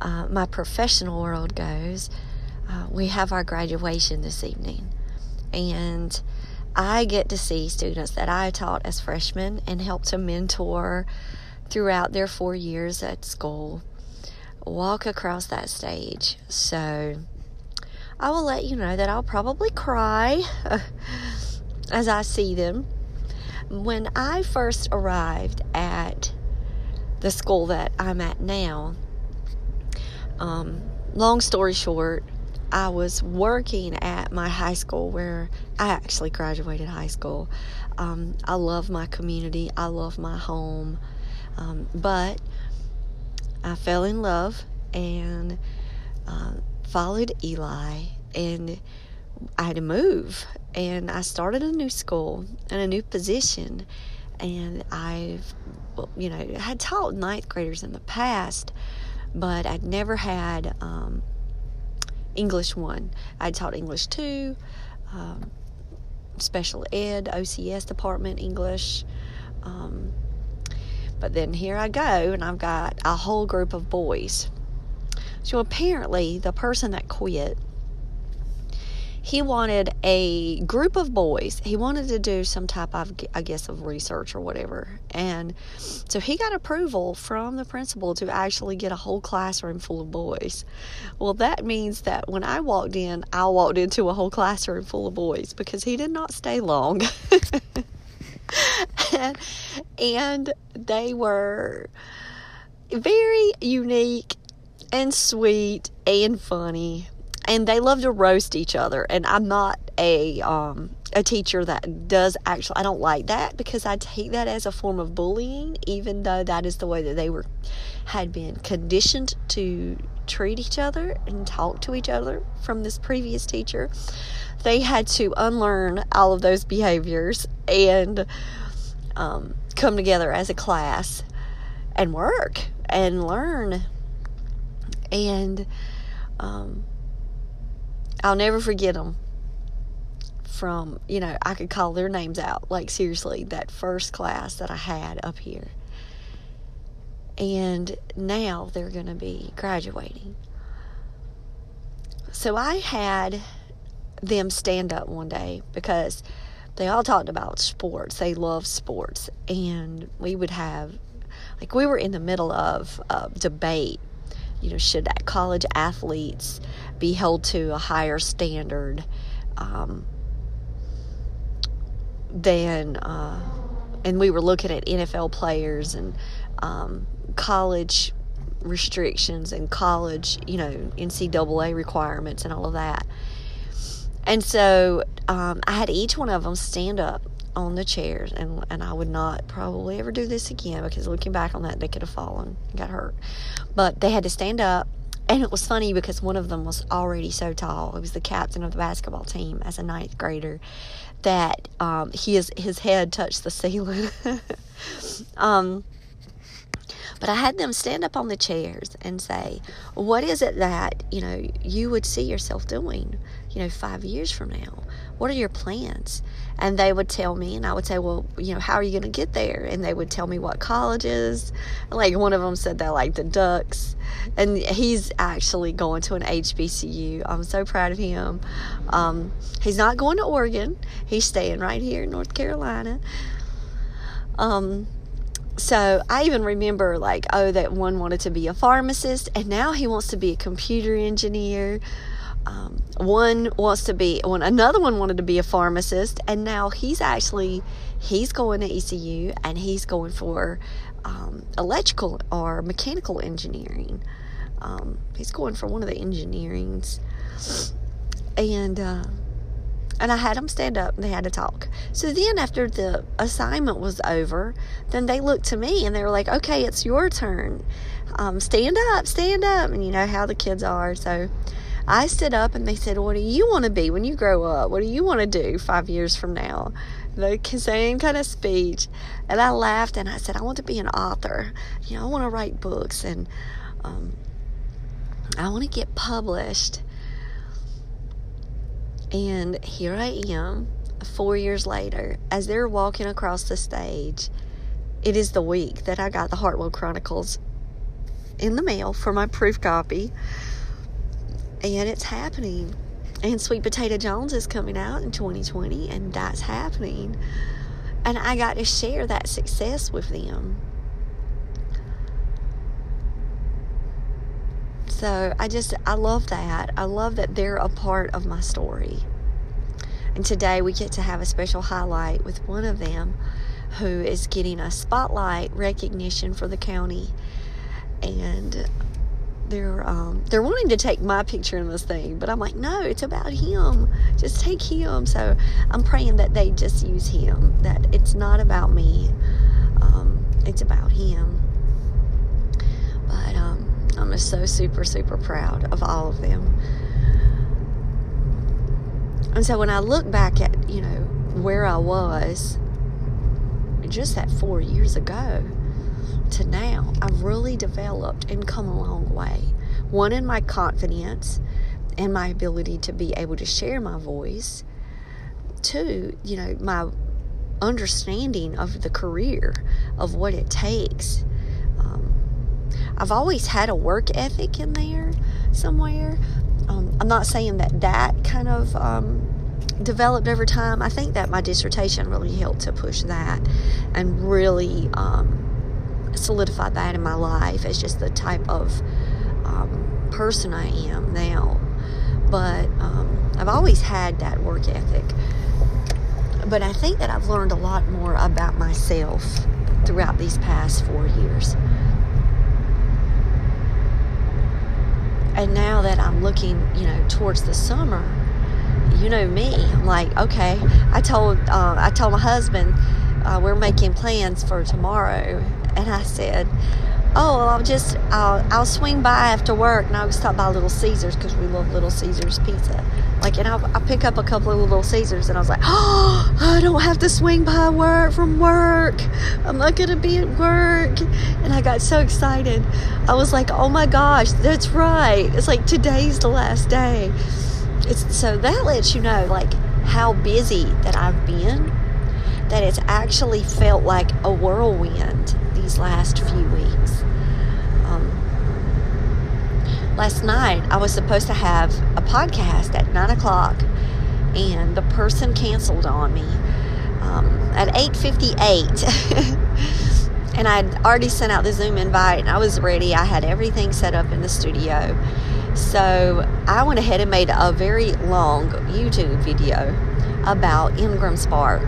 uh, my professional world goes, uh, we have our graduation this evening. And I get to see students that I taught as freshmen and helped to mentor throughout their four years at school walk across that stage. So I will let you know that I'll probably cry as I see them. When I first arrived at the school that I'm at now, um, long story short, I was working at my high school where I actually graduated high school. Um, I love my community, I love my home, um, but I fell in love and uh, followed Eli, and I had to move. And I started a new school and a new position, and I've, you know, had taught ninth graders in the past but I'd never had um, English 1. I'd taught English 2, um, special ed, OCS department English. Um, but then here I go, and I've got a whole group of boys. So apparently, the person that quit he wanted a group of boys. He wanted to do some type of, I guess, of research or whatever. And so he got approval from the principal to actually get a whole classroom full of boys. Well, that means that when I walked in, I walked into a whole classroom full of boys because he did not stay long. and, they were very unique and sweet and funny and they love to roast each other and i'm not a um, a teacher that does actually i don't like that because i take that as a form of bullying even though that is the way that they were had been conditioned to treat each other and talk to each other from this previous teacher. They had to unlearn all of those behaviors and um, come together as a class and work and learn. And um, I'll never forget them from, you know, I could call their names out. Like, seriously, that first class that I had up here. And now they're going to be graduating. So I had them stand up one day because they all talked about sports. They love sports. And we would have, like, we were in the middle of a debate you know, should college athletes be held to a higher standard um, than, uh, and we were looking at NFL players and um, college restrictions and college, you know, NCAA requirements and all of that. And so um, I had each one of them stand up on the chairs, and and I would not probably ever do this again because looking back on that, they could have fallen, got hurt. But they had to stand up, and it was funny because one of them was already so tall. He was the captain of the basketball team as a ninth grader that um, his his head touched the ceiling. um, But I had them stand up on the chairs and say, What is it that, you know, you would see yourself doing, you know, five years from now? What are your plans? And they would tell me, and I would say, Well, you know, how are you going to get there? And they would tell me what colleges. Like one of them said they like the Ducks. And he's actually going to an HBCU. I'm so proud of him. Um, he's not going to Oregon, he's staying right here in North Carolina. Um, so I even remember like, oh, that one wanted to be a pharmacist, and now he wants to be a computer engineer. Um, one wants to be one another one wanted to be a pharmacist and now he's actually he's going to ECU and he's going for um, electrical or mechanical engineering um, he's going for one of the engineerings and uh, and I had them stand up and they had to talk. So then, after the assignment was over, then they looked to me and they were like, okay, it's your turn. Um, stand up, stand up. And you know how the kids are. So I stood up and they said, What do you want to be when you grow up? What do you want to do five years from now? The same kind of speech. And I laughed and I said, I want to be an author. You know, I want to write books and um, I want to get published. And here I am, four years later, as they're walking across the stage. It is the week that I got the Hartwell Chronicles in the mail for my proof copy. And it's happening. And Sweet Potato Jones is coming out in 2020, and that's happening. And I got to share that success with them. So I just, I love that. I love that they're a part of my story. And today we get to have a special highlight with one of them who is getting a spotlight recognition for the county. And they're um, they're wanting to take my picture in this thing, but I'm like, no, it's about him. Just take him. So I'm praying that they just use him. That it's not about me. Um, it's about him. But um, I'm just so super, super proud of all of them. And so when I look back at, you know, where I was just that four years ago to now, I've really developed and come a long way. One, in my confidence and my ability to be able to share my voice. Two, you know, my understanding of the career, of what it takes I've always had a work ethic in there somewhere. Um, I'm not saying that that kind of um, developed over time. I think that my dissertation really helped to push that and really um, solidify that in my life as just the type of um, person I am now. But um, I've always had that work ethic. But I think that I've learned a lot more about myself throughout these past four years. And now that I'm looking, you know, towards the summer, you know me. I'm like, okay. I told uh, I told my husband uh, we're making plans for tomorrow, and I said, oh well, I'll just I'll, I'll swing by after work, and I'll stop by Little Caesars because we love Little Caesars pizza. Like, and I'll, I'll pick up a couple of Little Caesars, and I was like, oh, I don't have to swing by work from work. I'm not gonna be at work, and I got so excited. I was like, oh my gosh, that's right. It's like today's the last day. It's so that lets you know like how busy that I've been. That it's actually felt like a whirlwind these last few weeks. Um, last night I was supposed to have a podcast at nine o'clock, and the person canceled on me um, at eight fifty-eight. and I'd already sent out the Zoom invite, and I was ready. I had everything set up in the studio. So I went ahead and made a very long YouTube video about Ingram Spark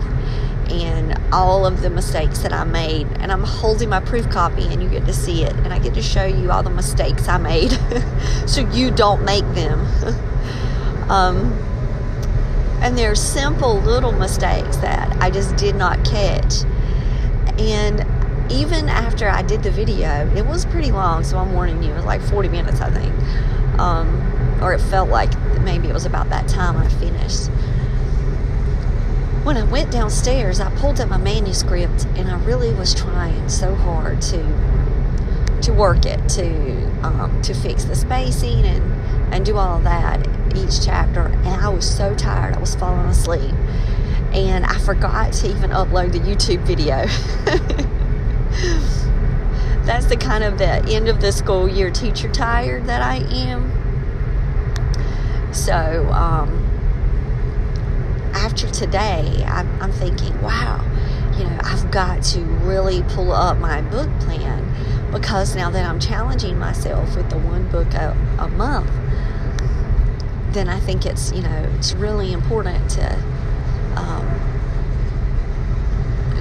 and all of the mistakes that I made. And I'm holding my proof copy, and you get to see it. And I get to show you all the mistakes I made so you don't make them. um, and they're simple little mistakes that I just did not catch. And even after I did the video, it was pretty long, so I'm warning you, it was like 40 minutes, I think. Um, or it felt like maybe it was about that time I finished. When I went downstairs, I pulled up my manuscript and I really was trying so hard to to work it, to um, to fix the spacing and and do all of that each chapter. And I was so tired, I was falling asleep, and I forgot to even upload the YouTube video. That's the kind of the end of the school year teacher tired that I am. So um, after today, I'm, I'm thinking, wow, you know, I've got to really pull up my book plan because now that I'm challenging myself with the one book a, a month, then I think it's you know it's really important to um,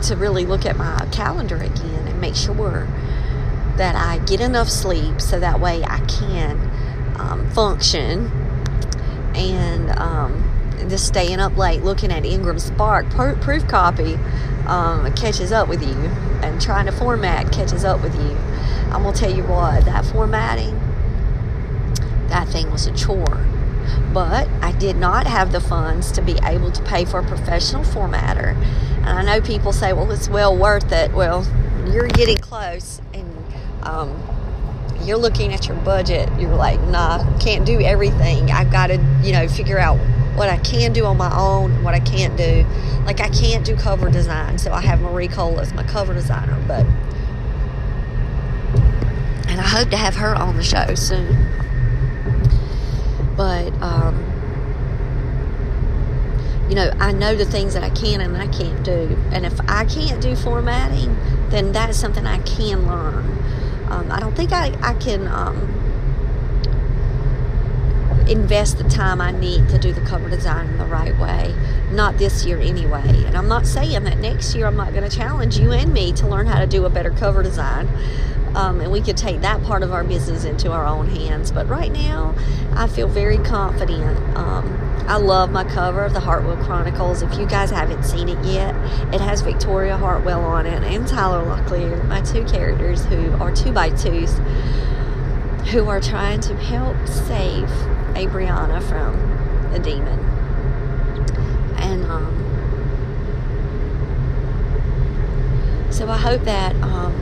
to really look at my calendar again and make sure that I get enough sleep so that way I can um, function and um, just staying up late looking at Ingram Spark proof copy um, catches up with you and trying to format catches up with you. I'm gonna tell you what, that formatting, that thing was a chore. But I did not have the funds to be able to pay for a professional formatter. And I know people say, well, it's well worth it. Well, you're getting close and um, you're looking at your budget. You're like, nah, can't do everything. I've got to, you know, figure out what I can do on my own, what I can't do. Like I can't do cover design, so I have Marie Cole as my cover designer, but and I hope to have her on the show soon. But um, you know, I know the things that I can and I can't do, and if I can't do formatting, then that is something I can learn. Um, I don't think I, I can um, invest the time I need to do the cover design in the right way. Not this year anyway. And I'm not saying that next year I'm not going to challenge you and me to learn how to do a better cover design. Um, and we could take that part of our business into our own hands. But right now, I feel very confident. Um, I love my cover of the Hartwell Chronicles. If you guys haven't seen it yet, it has Victoria Hartwell on it and Tyler Locklear, my two characters who are two by twos, who are trying to help save Abriana from the demon. And um, so I hope that um,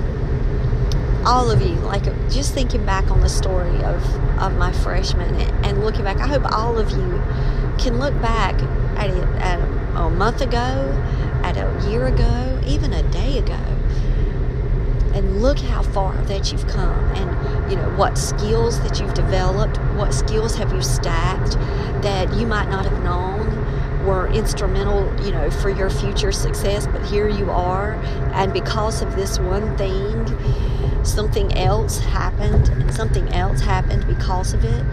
all of you, like just thinking back on the story of, of my freshman and, looking back, I hope all of you can look back at it at a, a month ago, at a year ago, even a day ago, and look how far that you've come and you know what skills that you've developed what skills have you stacked that you might not have known were instrumental you know for your future success but here you are and because of this one thing something else happened and something else happened because of it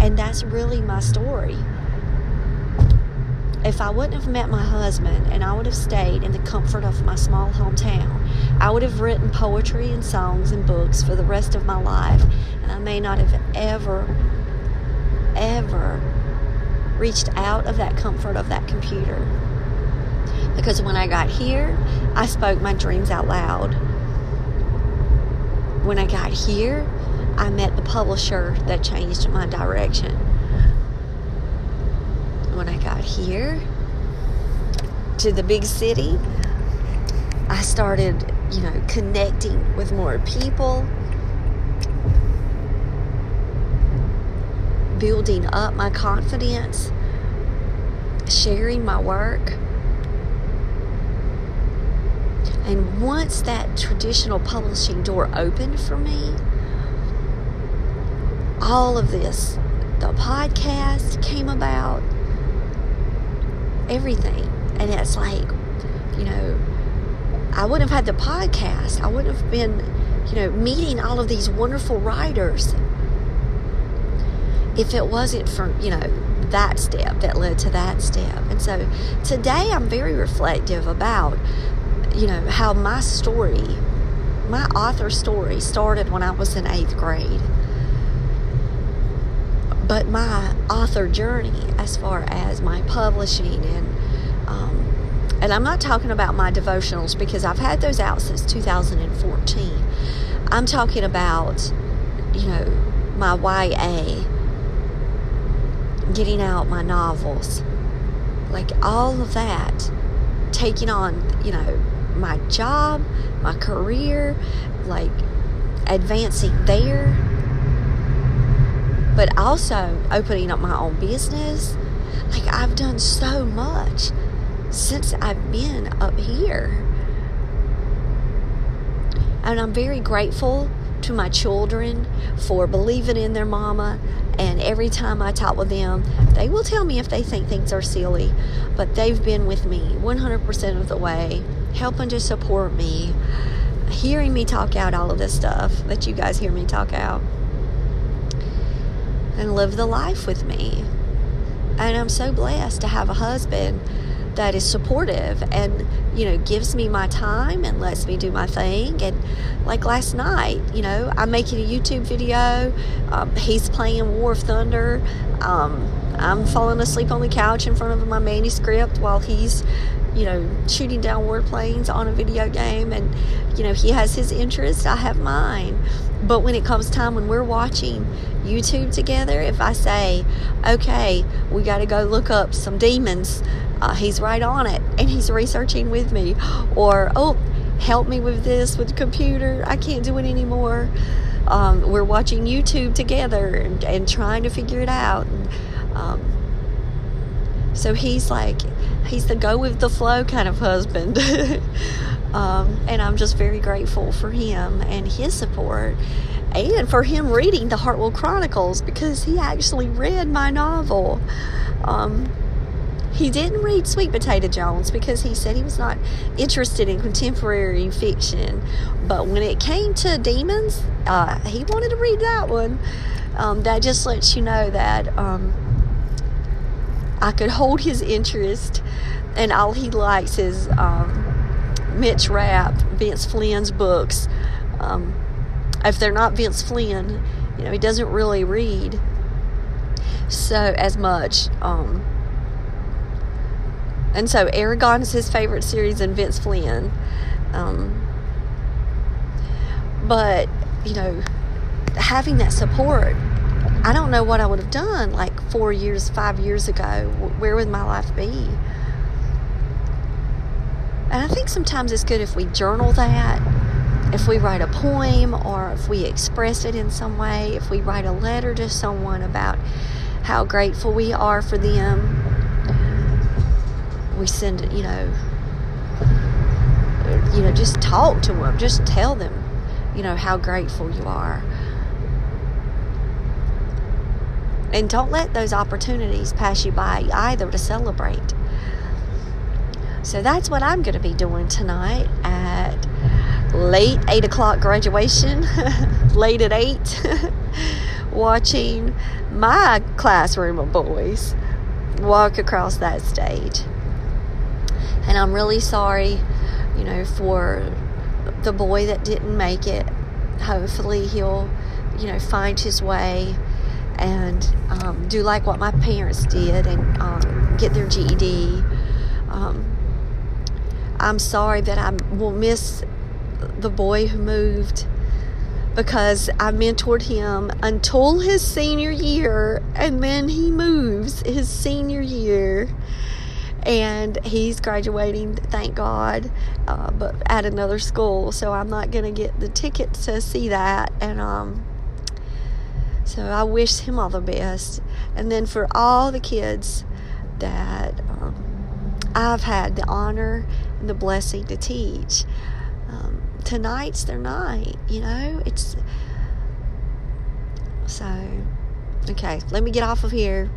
and that's really my story. If I wouldn't have met my husband and I would have stayed in the comfort of my small hometown, I would have written poetry and songs and books for the rest of my life, and I may not have ever, ever reached out of that comfort of that computer. Because when I got here, I spoke my dreams out loud. When I got here, I met the publisher that changed my direction when I got here to the big city, I started, you know, connecting with more people, building up my confidence, sharing my work. And once that traditional publishing door opened for me, all of this, the podcast came about, everything. And it's like, you know, I wouldn't have had the podcast. I wouldn't have been, you know, meeting all of these wonderful writers if it wasn't for, you know, that step that led to that step. And so today I'm very reflective about, you know, how my story, my author story started when I was in eighth grade but my author journey as far as my publishing and um, and I'm not talking about my devotionals because I've had those out since 2014. I'm talking about you know my YA getting out my novels like all of that taking on you know my job my career like advancing there, but also opening up my own business. Like, I've done so much since I've been up here. And I'm very grateful to my children for believing in their mama. And every time I talk with them, they will tell me if they think things are silly. But they've been with me 100% of the way, helping to support me, hearing me talk out all of this stuff that you guys hear me talk out, and live the life with me. And I'm so blessed to have a husband that is supportive and you know gives me my time and lets me do my thing. And like last night you know i'm making a youtube video. Um, he's playing war of thunder. Um, i'm falling asleep on the couch in front of my manuscript while he's you know shooting down warplanes on a video game. And you know he has his interest i have mine. But when it comes time when we're watching YouTube together, if I say, okay, we got to go look up some demons, uh, he's right on it and he's researching with me. Or, oh, help me with this with the computer. I can't do it anymore. Um, we're watching YouTube together and, and, trying to figure it out. And, um, so he's like, he's the go with the flow kind of husband. um, and I'm just very grateful for him and his support and for him reading the Hartwell Chronicles because he actually read my novel. Um, he didn't read Sweet Potato Jones because he said he was not interested in contemporary fiction. But when it came to demons, uh, he wanted to read that one. Um, that just lets you know that um, I could hold his interest, and all he likes is um, Mitch Rapp, Vince Flynn's books. Um, if they're not Vince Flynn, you know, he doesn't really read so as much. Um, and so Eragon is his favorite series and Vince Flynn. Um, but, you know, having that support, I don't know what I would have done like four years, five years ago. Where would my life be? And I think sometimes it's good if we journal that if we write a poem or if we express it in some way, if we write a letter to someone about how grateful we are for them, we send you know, uh, you know, just talk to them, just tell them, you know, how grateful you are. And don't let those opportunities pass you by either to celebrate. So that's what I'm going to be doing tonight at late 8 o'clock graduation, late at 8, watching my classroom of boys walk across that stage. And I'm really sorry, you know, for the boy that didn't make it. Hopefully, he'll, you know, find his way and um, do like what my parents did and um, get their GED. Um, I'm sorry that I will miss the boy who moved because I mentored him until his senior year, and then he moves his senior year, and he's graduating, thank God, uh, but at another school. So I'm not going to get the ticket to see that, and um, so I wish him all the best. And then for all the kids that um, I've had the honor and the blessing to teach tonight's their night, you know? It's so okay, let me get off of here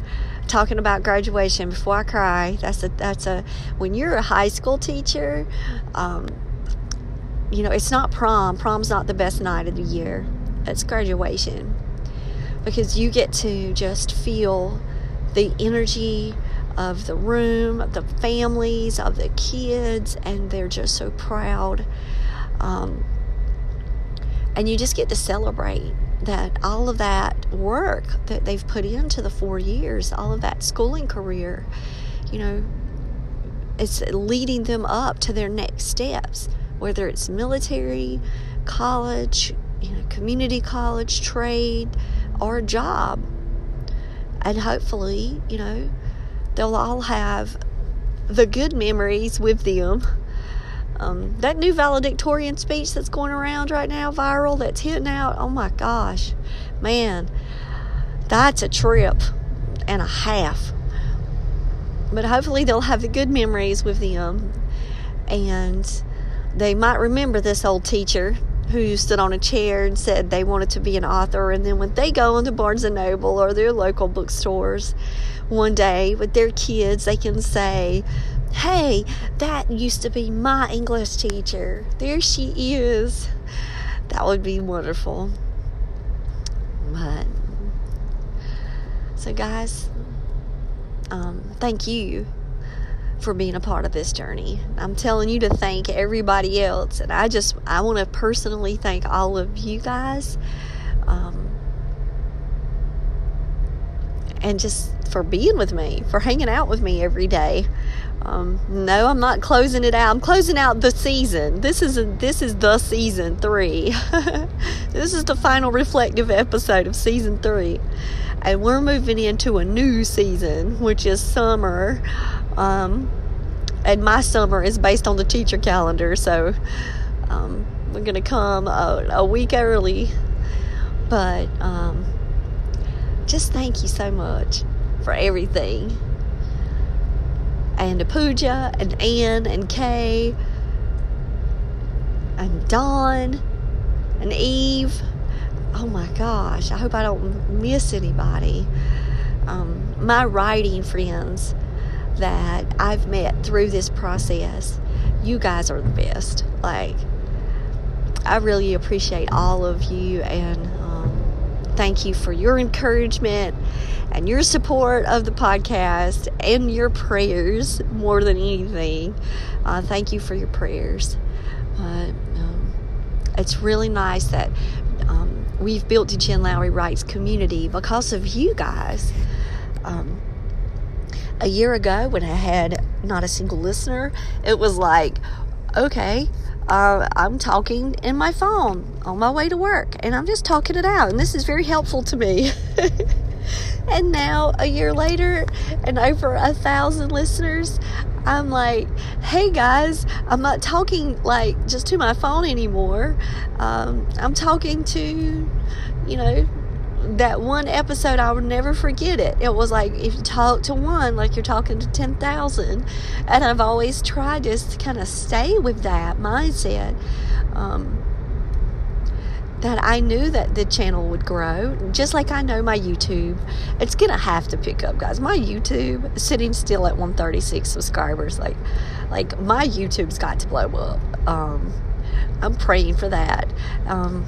talking about graduation before I cry. That's a that's a when you're a high school teacher, um, you know, it's not prom. Prom's not the best night of the year. It's graduation. Because you get to just feel the energy of the room, of the families, of the kids, and they're just so proud um, and you just get to celebrate that all of that work that they've put into the four years, all of that schooling career, you know, it's leading them up to their next steps, whether it's military, college, you know, community college, trade, or job. And hopefully, you know, they'll all have the good memories with them Um, that new valedictorian speech that's going around right now, viral, that's hitting out. Oh my gosh, man, that's a trip and a half. But hopefully, they'll have the good memories with them, and they might remember this old teacher who stood on a chair and said they wanted to be an author. And then when they go into Barnes and Noble or their local bookstores one day with their kids, they can say, Hey, that used to be my English teacher. There she is. That would be wonderful. But, so guys, um, thank you for being a part of this journey. I'm telling you to thank everybody else, and I just I want to personally thank all of you guys, um, and just for being with me, for hanging out with me every day. Um, no, I'm not closing it out. I'm closing out the season. This is a, this is the season three. this is the final reflective episode of season three, and we're moving into a new season, which is summer. Um, and my summer is based on the teacher calendar, so um, we're going to come a, a, week early. But um, just thank you so much for everything. And Pooja and Ann and Kay and Dawn and Eve. Oh my gosh, I hope I don't miss anybody. Um, my writing friends that I've met through this process, you guys are the best. Like, I really appreciate all of you and thank you for your encouragement and your support of the podcast and your prayers more than anything. Uh, thank you for your prayers. Uh, um, it's really nice that um, we've built the Jen Lowry Writes community because of you guys. Um, a year ago when I had not a single listener, it was like, okay, uh, I'm talking in my phone on my way to work and I'm just talking it out. And this is very helpful to me. and now, a year later, and over a thousand listeners, I'm like, hey guys, I'm not talking like just to my phone anymore. Um, I'm talking to, you know, that one episode, I will never forget it. It was like if you talk to one, like you're talking to 10,000. And I've always tried just to kind of stay with that mindset. Um, that I knew that the channel would grow, just like I know my YouTube. It's gonna have to pick up, guys. My YouTube sitting still at 136 subscribers, like, like my YouTube's got to blow up. Um, I'm praying for that. Um,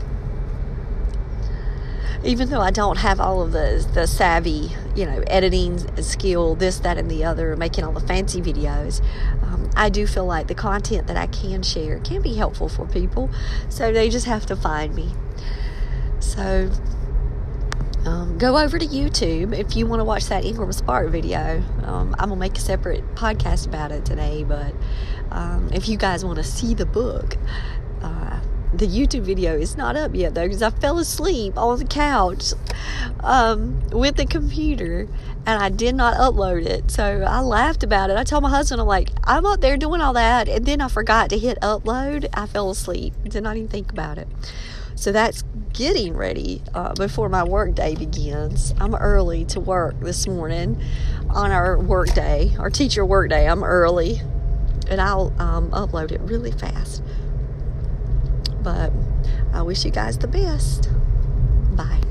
even though I don't have all of the the savvy, you know, editing skill, this, that, and the other, making all the fancy videos, um, I do feel like the content that I can share can be helpful for people. So they just have to find me. So um, go over to YouTube if you want to watch that Ingram Spark video. Um, I'm gonna make a separate podcast about it today, but um, if you guys want to see the book, uh, the YouTube video is not up yet though because I fell asleep on the couch um, with the computer and I did not upload it. So I laughed about it. I told my husband, I'm like, I'm up there doing all that. And then I forgot to hit upload. I fell asleep. Did not even think about it. So that's getting ready uh, before my work day begins. I'm early to work this morning on our work day, our teacher work day. I'm early and I'll um, upload it really fast. But I wish you guys the best. Bye.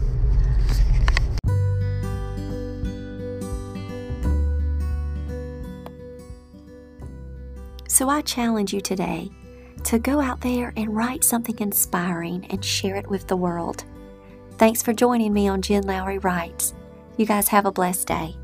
So I challenge you today to go out there and write something inspiring and share it with the world. Thanks for joining me on Jen Lowry Writes. You guys have a blessed day.